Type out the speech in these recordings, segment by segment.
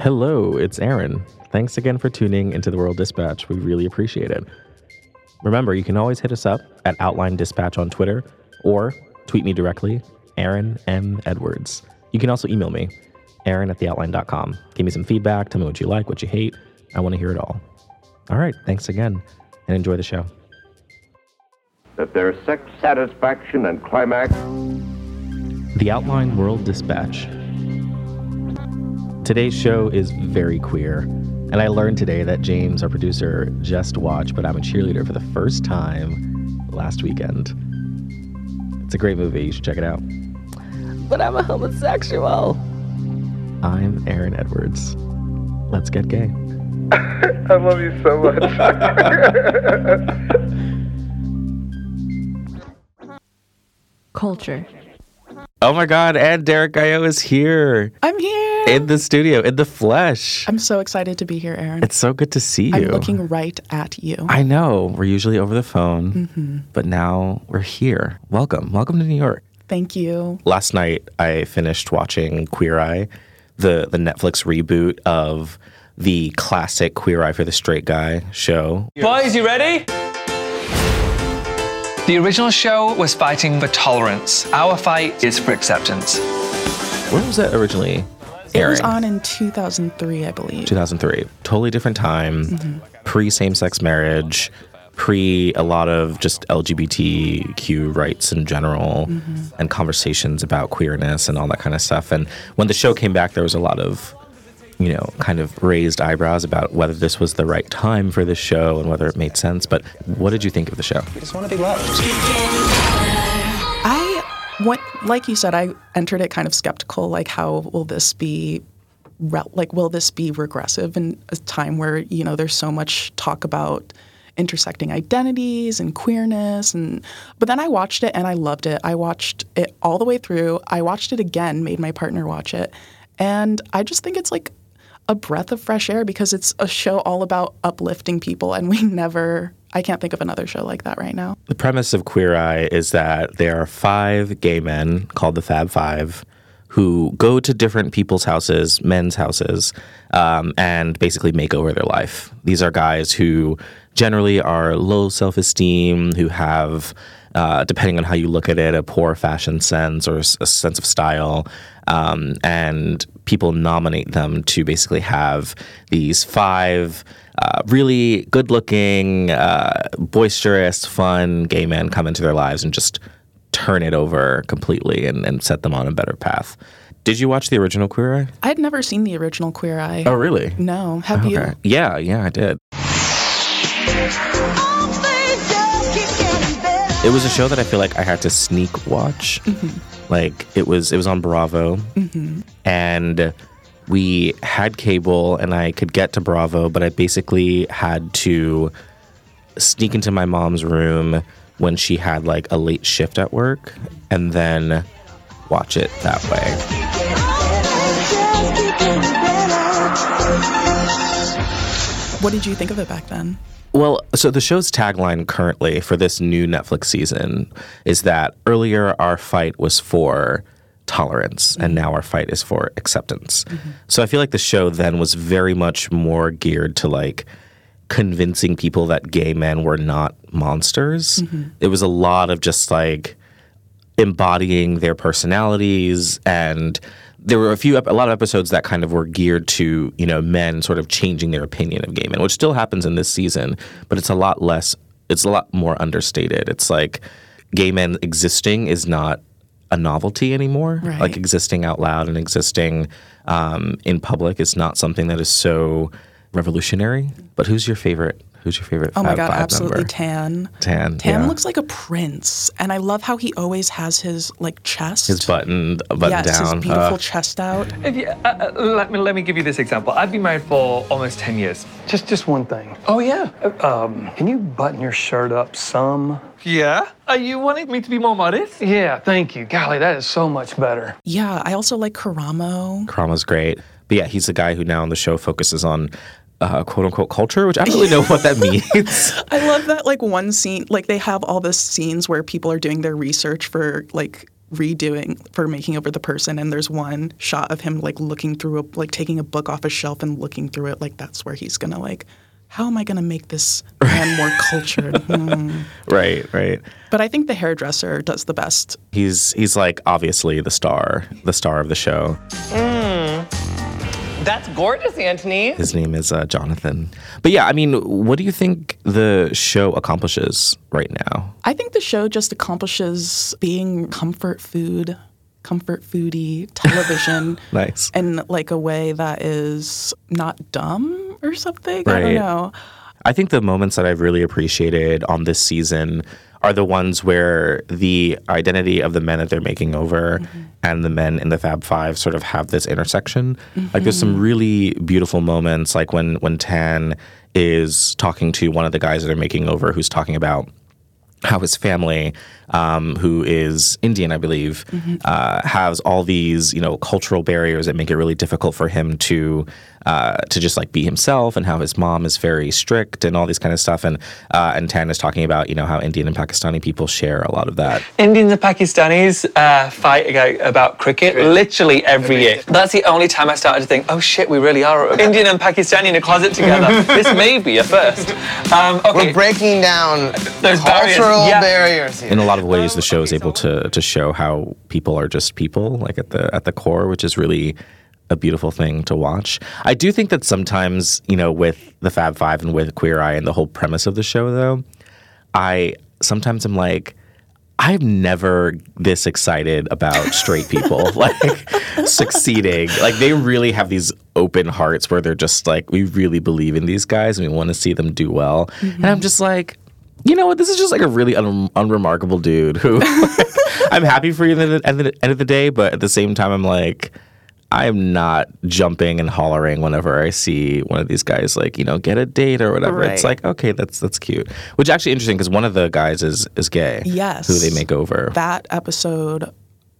Hello, it's Aaron. Thanks again for tuning into the World Dispatch. We really appreciate it. Remember, you can always hit us up at Outline Dispatch on Twitter or tweet me directly, Aaron M. Edwards. You can also email me, aaron at theoutline.com. Give me some feedback. Tell me what you like, what you hate. I want to hear it all. All right, thanks again, and enjoy the show. That there's sex satisfaction and climax. The Outline World Dispatch. Today's show is very queer, and I learned today that James, our producer, just watched But I'm a Cheerleader for the first time last weekend. It's a great movie, you should check it out. But I'm a homosexual. I'm Aaron Edwards. Let's get gay. I love you so much. Culture. Oh my god, Ann-Derrick Gaillot is here I'm here. in the studio, in the flesh. I'm so excited to be here, Aaron. It's so good to see you. I'm looking right at you. I know. We're usually over the phone, Mm-hmm. but now we're here. Welcome. Welcome to New York. Thank you. Last night I finished watching Queer Eye, the the Netflix reboot of the classic Queer Eye for the Straight Guy show. Boys, you ready? The original show was fighting for tolerance. Our fight is for acceptance. When was that originally It was on in 2003, I believe. 2003. Totally different time. Mm-hmm. Pre same sex marriage. Pre a lot of just LGBTQ rights in general Mm-hmm. and conversations about queerness and all that kind of stuff. And when the show came back, there was a lot of, you know, kind of raised eyebrows about whether this was the right time for the show and whether it made sense. But what did you think of the show? I just want to be loved. I went, like you said, I entered it kind of skeptical. Like, how will this be? Like, will this be regressive in a time where you know there's so much talk about intersecting identities and queerness and but then I watched it and I loved it. I watched it all the way through. I watched it again, made my partner watch it. And I just think it's like a breath of fresh air because it's a show all about uplifting people and we never I can't think of another show like that right now. The premise of Queer Eye is that there are five gay men called the Fab Five who go to different people's houses, men's houses, um, and basically make over their life. These are guys who generally are low self esteem, who have, uh, depending on how you look at it, a poor fashion sense or a sense of style. Um, and people nominate them to basically have these five uh, really good looking, uh, boisterous, fun gay men come into their lives and just turn it over completely and, and set them on a better path. Did you watch the original Queer Eye? I had never seen the original Queer Eye. Oh, really? No, have you? Yeah, yeah, I did. It was a show that I feel like I had to sneak watch. Mm-hmm. Like it was, it was on Bravo, mm-hmm. and we had cable, and I could get to Bravo, but I basically had to sneak into my mom's room when she had like a late shift at work, and then watch it that way. What did you think of it back then? Well, so the show's tagline currently for this new Netflix season is that earlier our fight was for tolerance and mm-hmm. now our fight is for acceptance. Mm-hmm. So I feel like the show then was very much more geared to like convincing people that gay men were not monsters. Mm-hmm. It was a lot of just like embodying their personalities and there were a few a lot of episodes that kind of were geared to you know men sort of changing their opinion of gay men which still happens in this season but it's a lot less it's a lot more understated. It's like gay men existing is not a novelty anymore. Right. like existing out loud and existing um, in public is not something that is so revolutionary. But who's your favorite who's your favorite Oh my god, absolutely member? tan. Tan, Tan yeah. looks like a prince, and I love how he always has his like chest. his button button yes, down his beautiful Uh, chest out. If you, uh, uh, let me let me give you this example. I've been married for almost ten years. just, just one thing. Oh yeah. Um, can you button your shirt up some? Yeah. Are you wanting me to be more modest? Yeah, thank you. Golly, that is so much better. Yeah, I also like Karamo. Karamo's great. But yeah, he's the guy who now on the show focuses on uh, quote unquote culture, which I don't really know what that means. I love that like one scene, like they have all the scenes where people are doing their research for like redoing for making over the person and there's one shot of him like looking through a like taking a book off a shelf and looking through it like that's where he's gonna like how am i gonna make this man more cultured Hmm. Right, right. but i think the hairdresser does the best He's he's like obviously the star, the star of the show. That's gorgeous, Antoni. His name is uh, Jonathan. But yeah, I mean, what do you think the show accomplishes right now? i think the show just accomplishes being comfort food comfort foodie television Nice. in like a way that is not dumb or something i don't know I think the moments that I've really appreciated on this season are the ones where the identity of the men that they're making over mm-hmm. and the men in the Fab Five sort of have this intersection. Like there's some mm-hmm. really beautiful moments, like when when Tan is talking to one of the guys that are making over, who's talking about how his family, um, who is Indian, I believe, uh, has all these you know cultural barriers that make it really difficult for him to uh, to just like be himself, and how his mom is very strict and all these kind of stuff. And uh, and Tan is talking about you know how Indian and Pakistani people share a lot of that. Indians and Pakistanis uh, fight about cricket literally every year. That's the only time I started to think, oh shit, we really are Indian and Pakistani in a closet together. this may be a first. Um, okay. We're breaking down Those barriers, cultural yeah. barriers here. in a lot of ways, the oh, show is able to to show how people are just people, like at the at the core, which is really a beautiful thing to watch. I do think that sometimes, you know, with the Fab Five and with Queer Eye and the whole premise of the show, though, I sometimes am like. I've never this excited about straight people like succeeding. Like they really have these open hearts where they're just like, we really believe in these guys and we want to see them do well. And I'm mm-hmm. just like, you know what? This is just like a really un- unremarkable dude who I'm happy for you at the, at the end of the day, but at the same time, I'm like, I am not jumping and hollering whenever I see one of these guys like you know get a date or whatever. It's like okay, that's that's cute. Which is actually interesting because one of the guys is is gay. Yes. who they make over. that episode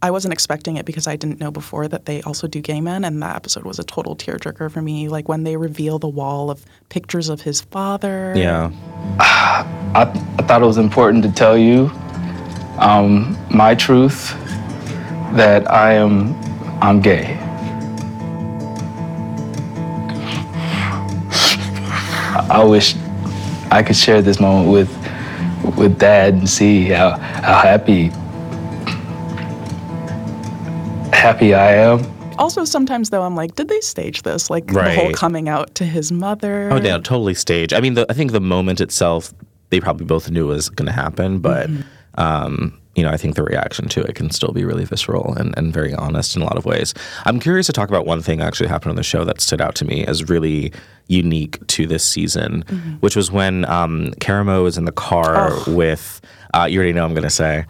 I wasn't expecting it because I didn't know before that they also do gay men, and that episode was a total tearjerker for me. Like when they reveal the wall of pictures of his father. yeah, I, I thought it was important to tell you um, my truth that I am I'm gay. I, I wish I could share this moment with with Dad and see how how happy happy I am. Also, sometimes though, I'm like, did they stage this? Like the whole coming out to his mother. oh yeah, totally staged. I mean, the, I think the moment itself, they probably both knew was going to happen, but. Um, you know, I think the reaction to it can still be really visceral and, and very honest in a lot of ways. I'm curious to talk about one thing that actually happened on the show that stood out to me as really unique to this season, which was when um, Karamo is in the car with, uh, you already know I'm going to say,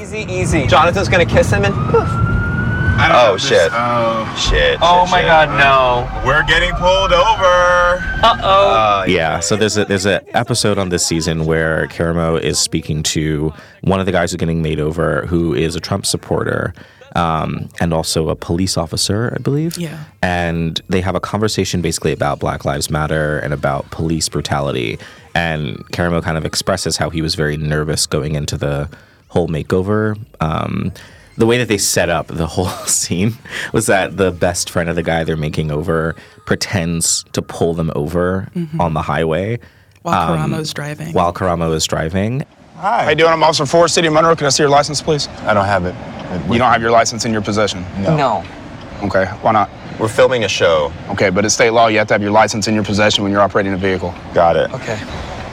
Easy, easy. Jonathan's gonna kiss him and poof. Oh shit. Oh shit. Oh shit, my shit. god, no. We're getting pulled over. Uh oh. yeah. So there's a there's an episode on this season where Karamo is speaking to one of the guys who's getting made over, who is a Trump supporter. Um, and also a police officer, I believe. Yeah. And they have a conversation basically about Black Lives Matter and about police brutality. And Karamo kind of expresses how he was very nervous going into the whole makeover. Um, the way that they set up the whole scene was that the best friend of the guy they're making over pretends to pull them over on the highway while Karamo's driving. while Karamo is driving. Hi. How you doing? I'm Officer Forrest City of Monroe. Can I see your license, please? I don't have it. You don't have your license in your possession. No. Okay, why not? We're filming a show. Okay, but it's state law. You have to have your license in your possession when you're operating a vehicle. Got it. Okay.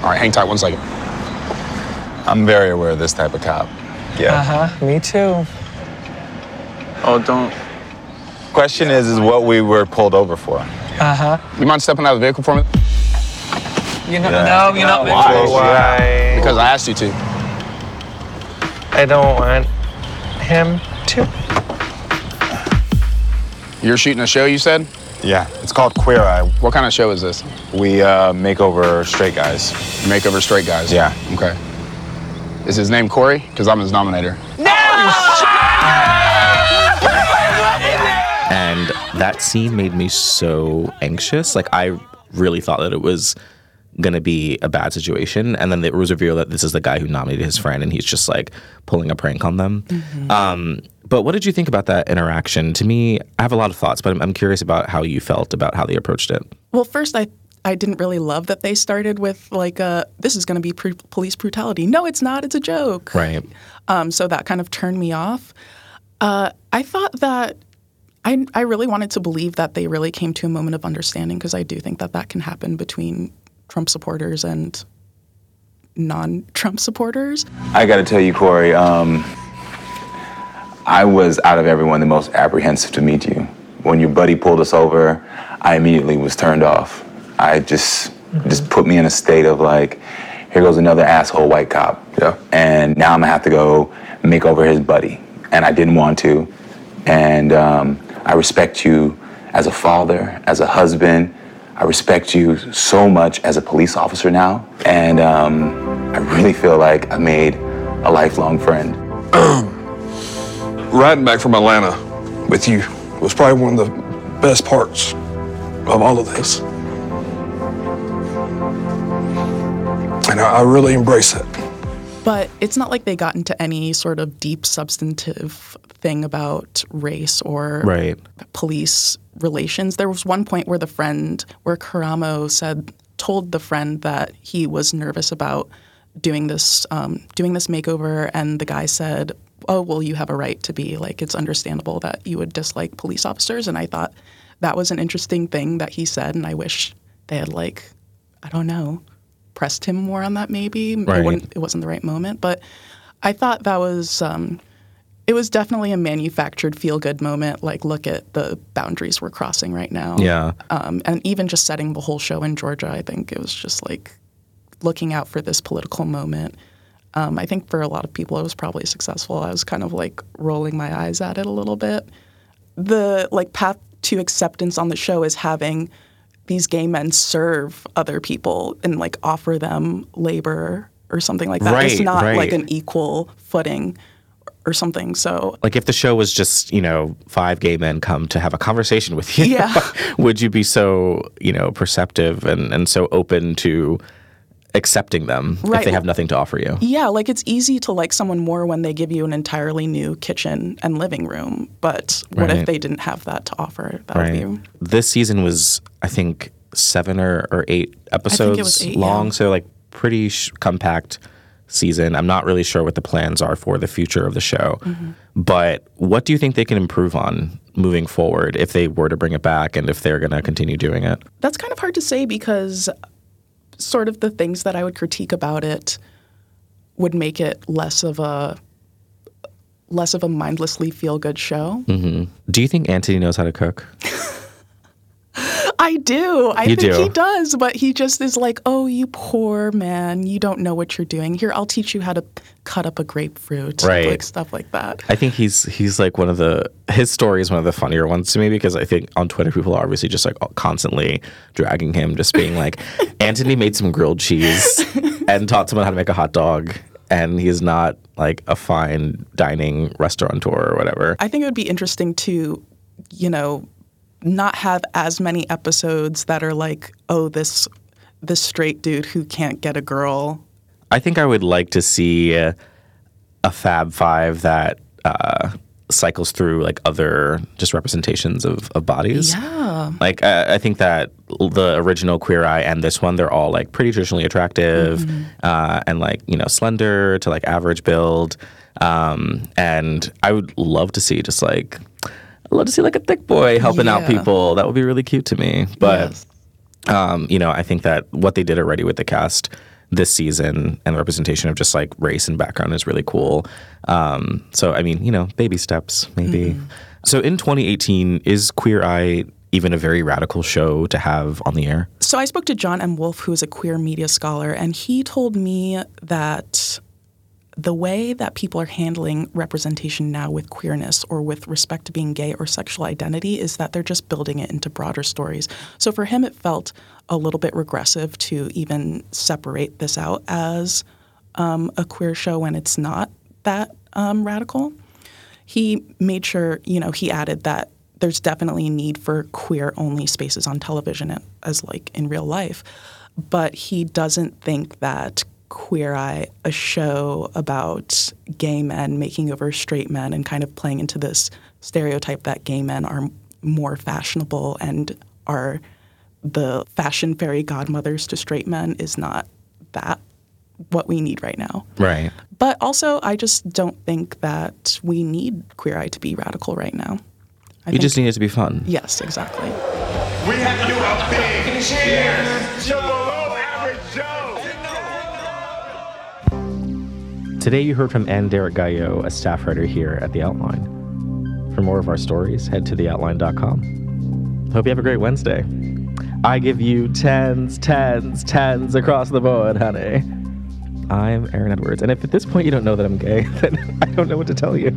All right, hang tight one second. I'm very aware of this type of cop. Yeah. Uh huh. Me too. Oh, don't. Question is, is what we were pulled over for. Uh huh. You mind stepping out of the vehicle for me? You know. Yeah. No, you're not. Why? Why? Because I asked you to. I don't want him to. You're shooting a show, you said? Yeah. It's called Queer Eye. What kind of show is this? We uh, make over straight guys. You make over straight guys? Yeah. Okay. Is his name Corey? Because I'm his nominator. That scene made me so anxious. Like I really thought that it was going to be a bad situation. And then it was revealed that this is the guy who nominated his friend and he's just like pulling a prank on them. Um, but what did you think about that interaction? To me, I have a lot of thoughts, but I'm, I'm curious about how you felt about how they approached it. Well, first, I I didn't really love that they started with like a this is going to be pre- police brutality. No, it's not. It's a joke. Right. Um, so that kind of turned me off. Uh, I thought that I I really wanted to believe that they really came to a moment of understanding because I do think that that can happen between Trump supporters and non-Trump supporters. I got to tell you, Corey, um, I was out of everyone the most apprehensive to meet you. When your buddy pulled us over, I immediately was turned off. I just just put me in a state of like, here goes another asshole white cop. Yeah. And now I'm gonna have to go make over his buddy, and I didn't want to. And um, I respect you as a father, as a husband. I respect you so much as a police officer now, and um, I really feel like I made a lifelong friend. Riding back from Atlanta with you was probably one of the best parts of all of this. And I, I really embrace it. But it's not like they got into any sort of deep substantive thing about race or Right. police relations. There was one point where the friend, where Karamo said, told the friend that he was nervous about doing this, um, doing this makeover, and the guy said, "Oh, well, you have a right to be like. It's understandable that you would dislike police officers." And I thought that was an interesting thing that he said, and I wish they had like, I don't know, pressed him more on that. Maybe Right. it, it wasn't the right moment, but I thought that was. Um, it was definitely a manufactured feel good moment. Like, look at the boundaries we're crossing right now. Yeah. Um, and even just setting the whole show in Georgia, I think it was just like looking out for this political moment. Um, I think for a lot of people, it was probably successful. I was kind of like rolling my eyes at it a little bit. The like path to acceptance on the show is having these gay men serve other people and like offer them labor or something like that. it's not right. like an equal footing or something. So Like if the show was just, you know, five gay men come to have a conversation with you, Yeah. would you be so, you know, perceptive and, and so open to accepting them if they have nothing to offer you? Yeah, like it's easy to like someone more when they give you an entirely new kitchen and living room. But what Right. if they didn't have that to offer? That would Right. be This season was, I think, seven or, or eight episodes eight, long. yeah. So, like, pretty sh- compact season. I'm not really sure what the plans are for the future of the show. Mm-hmm. But what do you think they can improve on moving forward if they were to bring it back and if they're going to continue doing it? That's kind of hard to say because sort of the things that I would critique about it would make it less of a less of a mindlessly feel good show. Mm-hmm. Do you think Antoni knows how to cook? I do. I You think do. he does, but he just is like, "Oh, you poor man, you don't know what you're doing. Here, I'll teach you how to cut up a grapefruit." Right. Like stuff like that. I think he's he's like one of the his story is one of the funnier ones to me because I think on Twitter people are obviously just like constantly dragging him, just being like, Antoni made some grilled cheese and taught someone how to make a hot dog, and he's not like a fine dining restaurateur or whatever. I think it would be interesting to, you know, not have as many episodes that are like, oh, this this straight dude who can't get a girl. I think I would like to see a, a Fab Five that uh, cycles through like other just representations of, of bodies. Yeah. Like uh, I think that the original Queer Eye and this one, they're all like pretty traditionally attractive Mm-hmm. uh, and like you know slender to like average build. Um, and I would love to see just like I'd love to see like a thick boy helping out people. That would be really cute to me. But Yes. um, you know, I think that what they did already with the cast this season and the representation of just like race and background is really cool. Um, so, I mean, you know, baby steps, maybe. So, in 2018, is Queer Eye even a very radical show to have on the air? So I spoke to John M. Wolfe, who is a queer media scholar, and he told me that the way that people are handling representation now with queerness or with respect to being gay or sexual identity is that they're just building it into broader stories. So for him, it felt a little bit regressive to even separate this out as um, a queer show when it's not that um, radical. He made sure, you know, he added that there's definitely a need for queer only spaces on television as like in real life. but he doesn't think that Queer Eye, a show about gay men making over straight men and kind of playing into this stereotype that gay men are more fashionable and are the fashion fairy godmothers to straight men is not that what we need right now. Right. But also, I just don't think that we need Queer Eye to be radical right now. I You think- just need it to be fun. Yes, exactly. We have you a big cheers to below average Joe. Today, you heard from Ann-Derrick Gaillot, a staff writer here at The Outline. For more of our stories, head to theoutline.com. Hope you have a great Wednesday. I give you tens, tens, tens across the board, honey. I'm Aaron Edwards. And if at this point you don't know that I'm gay, then I don't know what to tell you.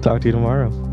Talk to you tomorrow.